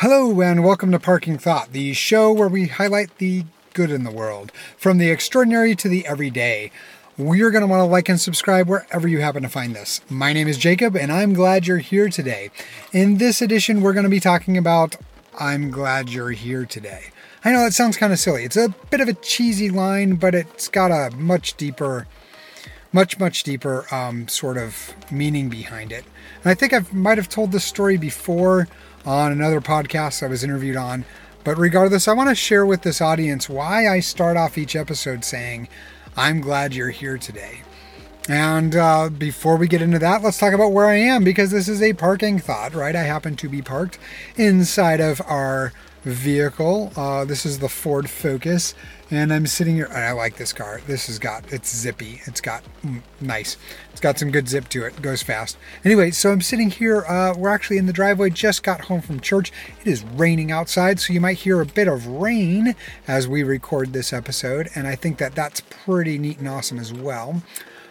Hello, and welcome to Parking Thought, the show where we highlight the good in the world, from the extraordinary to the everyday. You're going to want to like and subscribe wherever you happen to find this. My name is Jacob, and I'm glad you're here today. In this edition, we're going to be talking about I'm glad you're here today. I know that sounds kind of silly. It's a bit of a cheesy line, but it's got a much deeper, much, much deeper um, sort of meaning behind it. And I think I might have told this story before on another podcast I was interviewed on. But regardless, I want to share with this audience why I start off each episode saying, I'm glad you're here today. And uh, before we get into that, let's talk about where I am because this is a parking thought, right? I happen to be parked inside of our vehicle. Uh, this is the Ford Focus, and I'm sitting here. I like this car. This has got it's zippy. It's got mm, nice. It's got some good zip to it. it goes fast. Anyway, so I'm sitting here. Uh, we're actually in the driveway. Just got home from church. It is raining outside, so you might hear a bit of rain as we record this episode, and I think that that's pretty neat and awesome as well.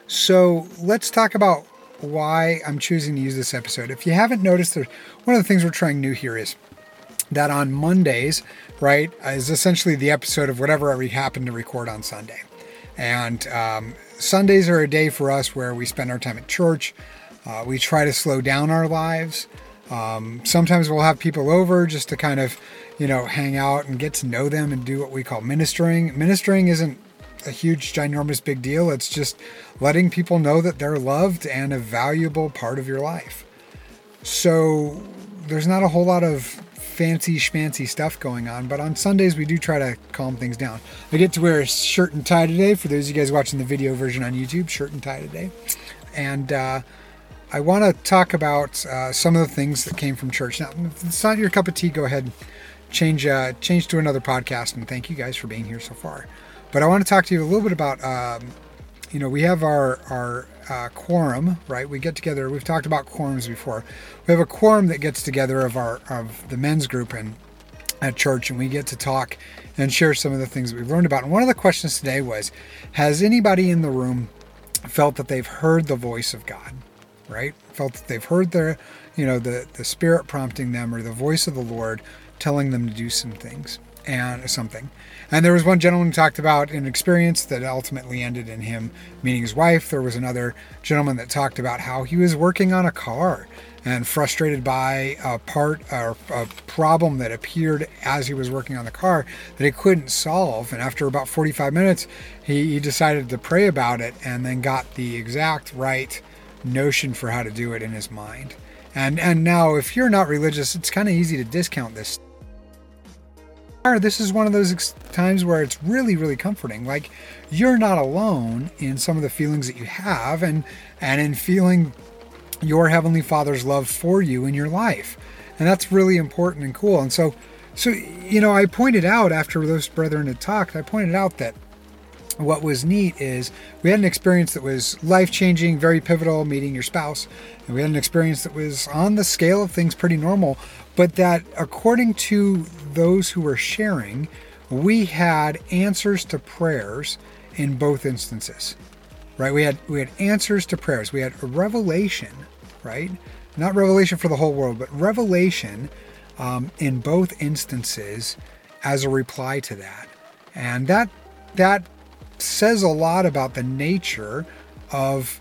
So let's talk about why I'm choosing to use this episode. If you haven't noticed, one of the things we're trying new here is that on Mondays, right, is essentially the episode of whatever we happen to record on Sunday. And um, Sundays are a day for us where we spend our time at church. Uh, we try to slow down our lives. Um, sometimes we'll have people over just to kind of, you know, hang out and get to know them and do what we call ministering. Ministering isn't a huge, ginormous big deal. It's just letting people know that they're loved and a valuable part of your life. So there's not a whole lot of fancy schmancy stuff going on, but on Sundays we do try to calm things down. I get to wear a shirt and tie today for those of you guys watching the video version on YouTube, shirt and tie today. And uh, I want to talk about uh, some of the things that came from church. Now, if it's not your cup of tea, go ahead, change uh, change to another podcast, and thank you guys for being here so far. But I want to talk to you a little bit about, um, you know, we have our our uh, quorum, right? We get together. We've talked about quorums before. We have a quorum that gets together of our of the men's group and at church, and we get to talk and share some of the things that we've learned about. And one of the questions today was, has anybody in the room felt that they've heard the voice of God, right? Felt that they've heard their, you know, the the Spirit prompting them or the voice of the Lord telling them to do some things and something. And there was one gentleman who talked about an experience that ultimately ended in him meeting his wife. There was another gentleman that talked about how he was working on a car and frustrated by a part or a problem that appeared as he was working on the car that he couldn't solve. And after about 45 minutes, he, he decided to pray about it and then got the exact right notion for how to do it in his mind. And and now if you're not religious, it's kind of easy to discount this this is one of those times where it's really really comforting. Like you're not alone in some of the feelings that you have and and in feeling your heavenly father's love for you in your life. And that's really important and cool. And so so you know i pointed out after those brethren had talked i pointed out that what was neat is we had an experience that was life changing, very pivotal, meeting your spouse. And we had an experience that was on the scale of things pretty normal, but that according to those who were sharing, we had answers to prayers in both instances. Right? We had we had answers to prayers. We had a revelation, right? Not revelation for the whole world, but revelation um, in both instances as a reply to that. And that that says a lot about the nature of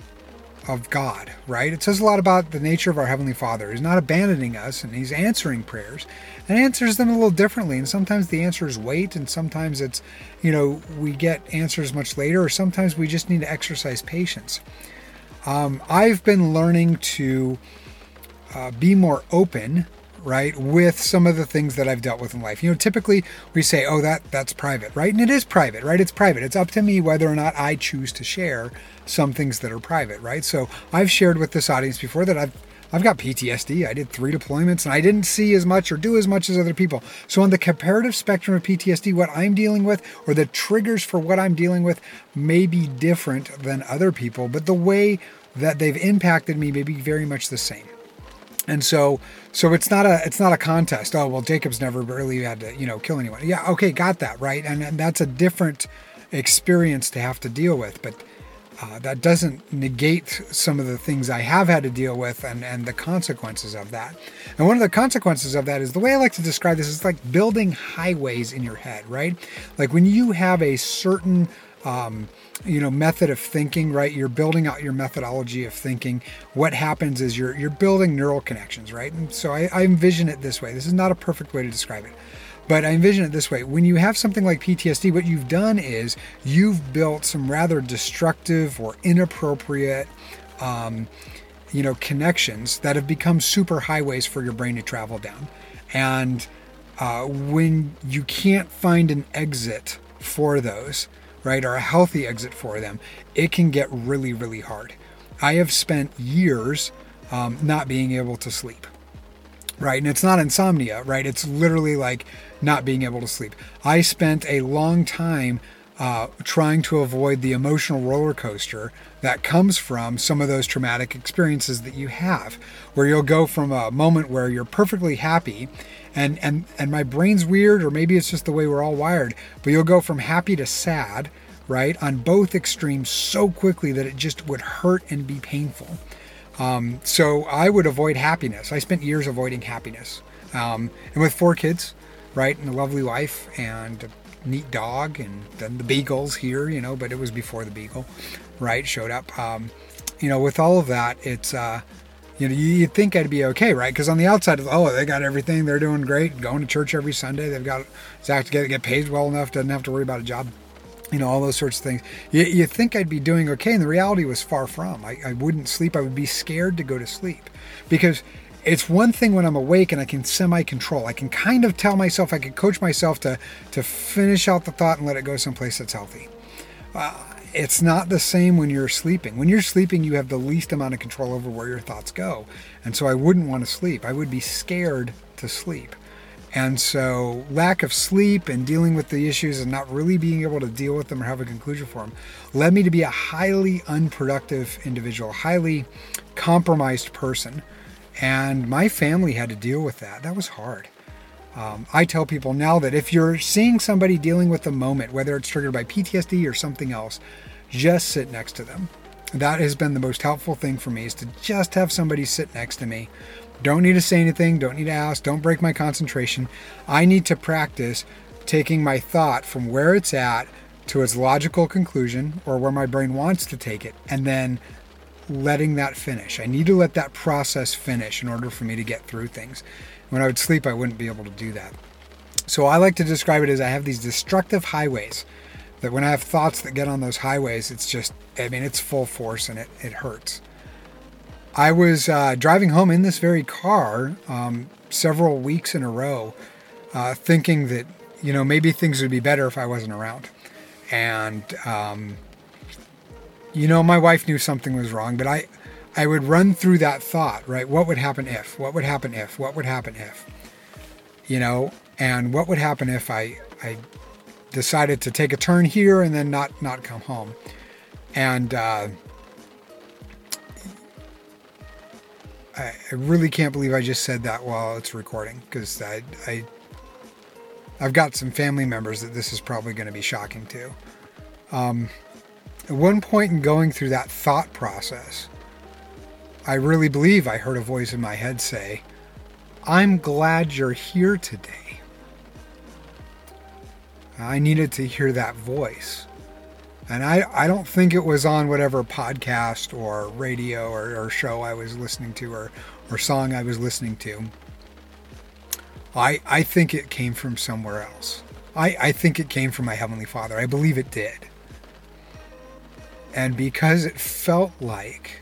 of God, right? It says a lot about the nature of our Heavenly Father. He's not abandoning us and He's answering prayers and answers them a little differently. And sometimes the answer is wait, and sometimes it's, you know, we get answers much later, or sometimes we just need to exercise patience. Um, I've been learning to uh, be more open right with some of the things that i've dealt with in life. You know typically we say oh that that's private right? And it is private right? It's private. It's up to me whether or not i choose to share some things that are private right? So i've shared with this audience before that i've I've got PTSD. I did three deployments and I didn't see as much or do as much as other people. So, on the comparative spectrum of PTSD, what I'm dealing with or the triggers for what I'm dealing with may be different than other people, but the way that they've impacted me may be very much the same and so so it's not a it's not a contest oh well jacob's never really had to you know kill anyone yeah okay got that right and, and that's a different experience to have to deal with but uh, that doesn't negate some of the things I have had to deal with and, and the consequences of that. And one of the consequences of that is the way I like to describe this is like building highways in your head, right? Like when you have a certain um, you know method of thinking right? You're building out your methodology of thinking. What happens is you're you're building neural connections right? And so I, I envision it this way. This is not a perfect way to describe it but I envision it this way. When you have something like PTSD, what you've done is you've built some rather destructive or inappropriate. Um, you know connections that have become super highways for your brain to travel down. And uh, when you can't find an exit for those right or a healthy exit for them it can get really really hard i have spent years um, not being able to sleep right? And it's not insomnia, right? It's literally like not being able to sleep. I spent a long time uh, trying to avoid the emotional roller coaster that comes from some of those traumatic experiences that you have, where you'll go from a moment where you're perfectly happy. And, and and my brain's weird, or maybe it's just the way we're all wired. But you'll go from happy to sad, right, on both extremes so quickly that it just would hurt and be painful. Um, so I would avoid happiness. I spent years avoiding happiness. Um, and with four kids, right, and a lovely wife and neat dog, and then the beagles here, you know, but it was before the beagle, right, showed up. Um, you know, with all of that, it's, uh, you know, you'd think I'd be okay, right? Because on the outside, of, oh, they got everything, they're doing great, going to church every Sunday, they've got Zach to get, get paid well enough, doesn't have to worry about a job you know, all those sorts of things. You, you think I'd be doing okay, and the reality was far from. I, I wouldn't sleep. I would be scared to go to sleep because it's one thing when I'm awake and I can semi control. I can kind of tell myself, I can coach myself to, to finish out the thought and let it go someplace that's healthy. Uh, it's not the same when you're sleeping. When you're sleeping, you have the least amount of control over where your thoughts go. And so I wouldn't want to sleep. I would be scared to sleep. And so, lack of sleep and dealing with the issues and not really being able to deal with them or have a conclusion for them led me to be a highly unproductive individual, highly compromised person. And my family had to deal with that. That was hard. Um, I tell people now that if you're seeing somebody dealing with a moment, whether it's triggered by PTSD or something else, just sit next to them. That has been the most helpful thing for me is to just have somebody sit next to me don't need to say anything, don't need to ask, don't break my concentration. I need to practice taking my thought from where it's at to its logical conclusion or where my brain wants to take it and then letting that finish. I need to let that process finish in order for me to get through things. When I would sleep, I wouldn't be able to do that. So I like to describe it as I have these destructive highways that when I have thoughts that get on those highways, it's just, I mean, it's full force and it, it hurts. I was uh, driving home in this very car um, several weeks in a row, uh, thinking that you know maybe things would be better if I wasn't around, and um, you know my wife knew something was wrong, but I I would run through that thought, right? What would happen if? What would happen if? What would happen if? You know, and what would happen if I I decided to take a turn here and then not not come home, and uh, I, really can't believe I just said that while it's recording because I, I I've got some family members that this is probably going to be shocking to. Um, at one point in going through that thought process, I really believe I heard a voice in my head say, I'm glad you're here today. I needed to hear that voice. And I, I don't think it was on whatever podcast or radio or, or show I was listening to or, or song I was listening to. I, I think it came from somewhere else. I, I think it came from my Heavenly Father. I believe it did. And because it felt like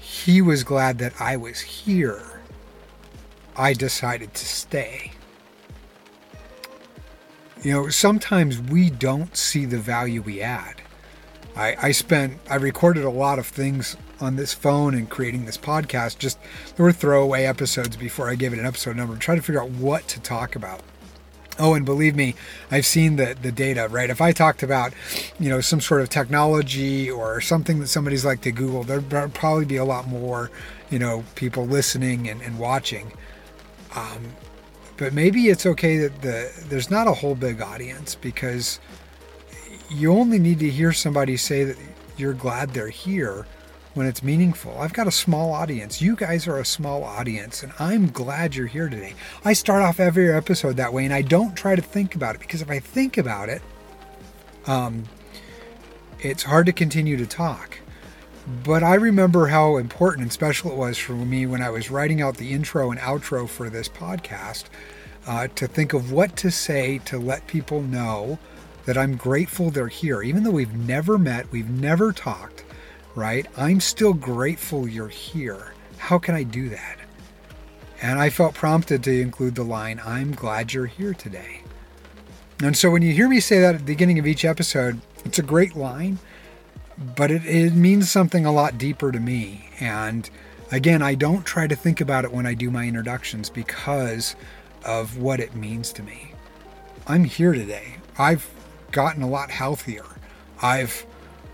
He was glad that I was here, I decided to stay. You know, sometimes we don't see the value we add. I, I spent, I recorded a lot of things on this phone and creating this podcast. Just there were throwaway episodes before I gave it an episode number, trying to figure out what to talk about. Oh, and believe me, I've seen the the data, right? If I talked about, you know, some sort of technology or something that somebody's like to Google, there'd probably be a lot more, you know, people listening and, and watching. Um, but maybe it's okay that the there's not a whole big audience because you only need to hear somebody say that you're glad they're here when it's meaningful. I've got a small audience. You guys are a small audience, and I'm glad you're here today. I start off every episode that way, and I don't try to think about it because if I think about it, um, it's hard to continue to talk. But I remember how important and special it was for me when I was writing out the intro and outro for this podcast uh, to think of what to say to let people know that I'm grateful they're here. Even though we've never met, we've never talked, right? I'm still grateful you're here. How can I do that? And I felt prompted to include the line, I'm glad you're here today. And so when you hear me say that at the beginning of each episode, it's a great line, but it, it means something a lot deeper to me. And again, I don't try to think about it when I do my introductions because of what it means to me. I'm here today. I've gotten a lot healthier. I've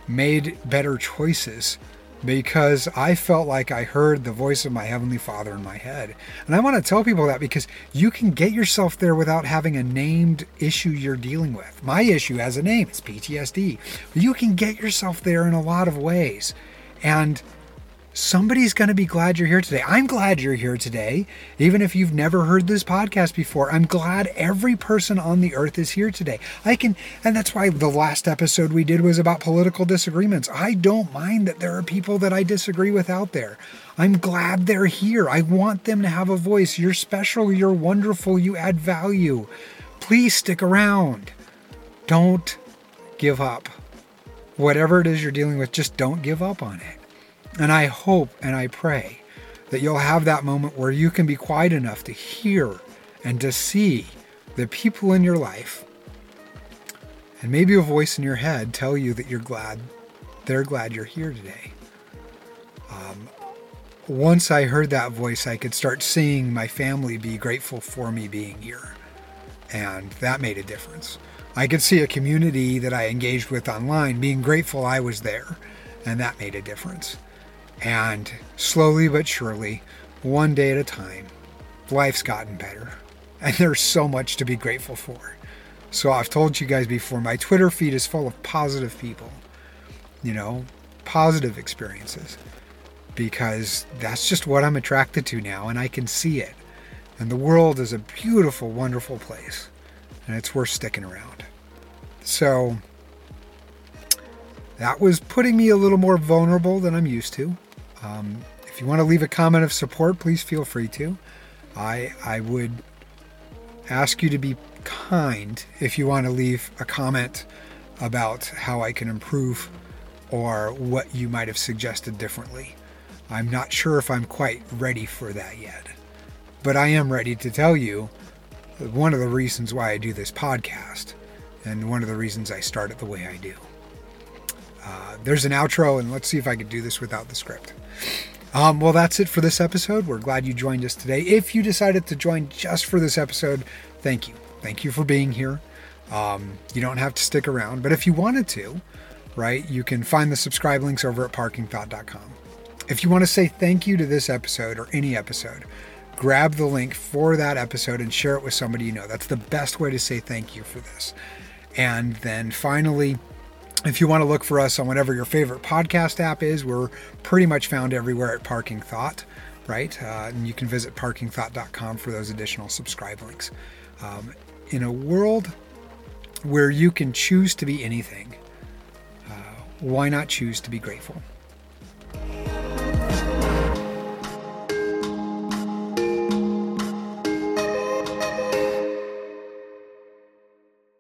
made better choices because I felt like I heard the voice of my Heavenly Father in my head. And I want to tell people that because you can get yourself there without having a named issue you're dealing with. My issue has a name, it's PTSD. But you can get yourself there in a lot of ways. And somebody's going to be glad you're here today. I'm glad you're here today. Even if you've never heard this podcast before, I'm glad every person on the earth is here today. I can, and that's why the last episode we did was about political disagreements. I don't mind that there are people that I disagree with out there. I'm glad they're here. I want them to have a voice. You're special. You're wonderful. You add value. Please stick around. Don't give up. Whatever it is you're dealing with, just don't give up on it. And I hope and I pray that you'll have that moment where you can be quiet enough to hear and to see the people in your life and maybe a voice in your head tell you that you're glad, they're glad you're here today. Um, once I heard that voice, I could start seeing my family be grateful for me being here. And that made a difference. I could see a community that I engaged with online being grateful I was there, and that made a difference. And slowly but surely, one day at a time, life's gotten better. And there's so much to be grateful for. So I've told you guys before, my Twitter feed is full of positive people, you know, positive experiences, because that's just what I'm attracted to now, and I can see it. And the world is a beautiful, wonderful place, and it's worth sticking around. So that was putting me a little more vulnerable than I'm used to. Um, if you want to leave a comment of support, please feel free to. I I would ask you to be kind if you want to leave a comment about how I can improve or what you might have suggested differently. I'm not sure if I'm quite ready for that yet, but I am ready to tell you one of the reasons why I do this podcast and one of the reasons I start it the way I do. Uh, there's an outro, and let's see if I can do this without the script. Um, well, that's it for this episode. We're glad you joined us today. If you decided to join just for this episode, thank you. Thank you for being here. Um, you don't have to stick around, but if you wanted to, right, you can find the subscribe links over at parkingthought.com. If you want to say thank you to this episode or any episode, grab the link for that episode and share it with somebody you know. That's the best way to say thank you for this. And then finally, if you want to look for us on whatever your favorite podcast app is, we're pretty much found everywhere at Parking Thought, right? Uh, and you can visit parkingthought.com for those additional subscribe links. Um, in a world where you can choose to be anything, uh, why not choose to be grateful?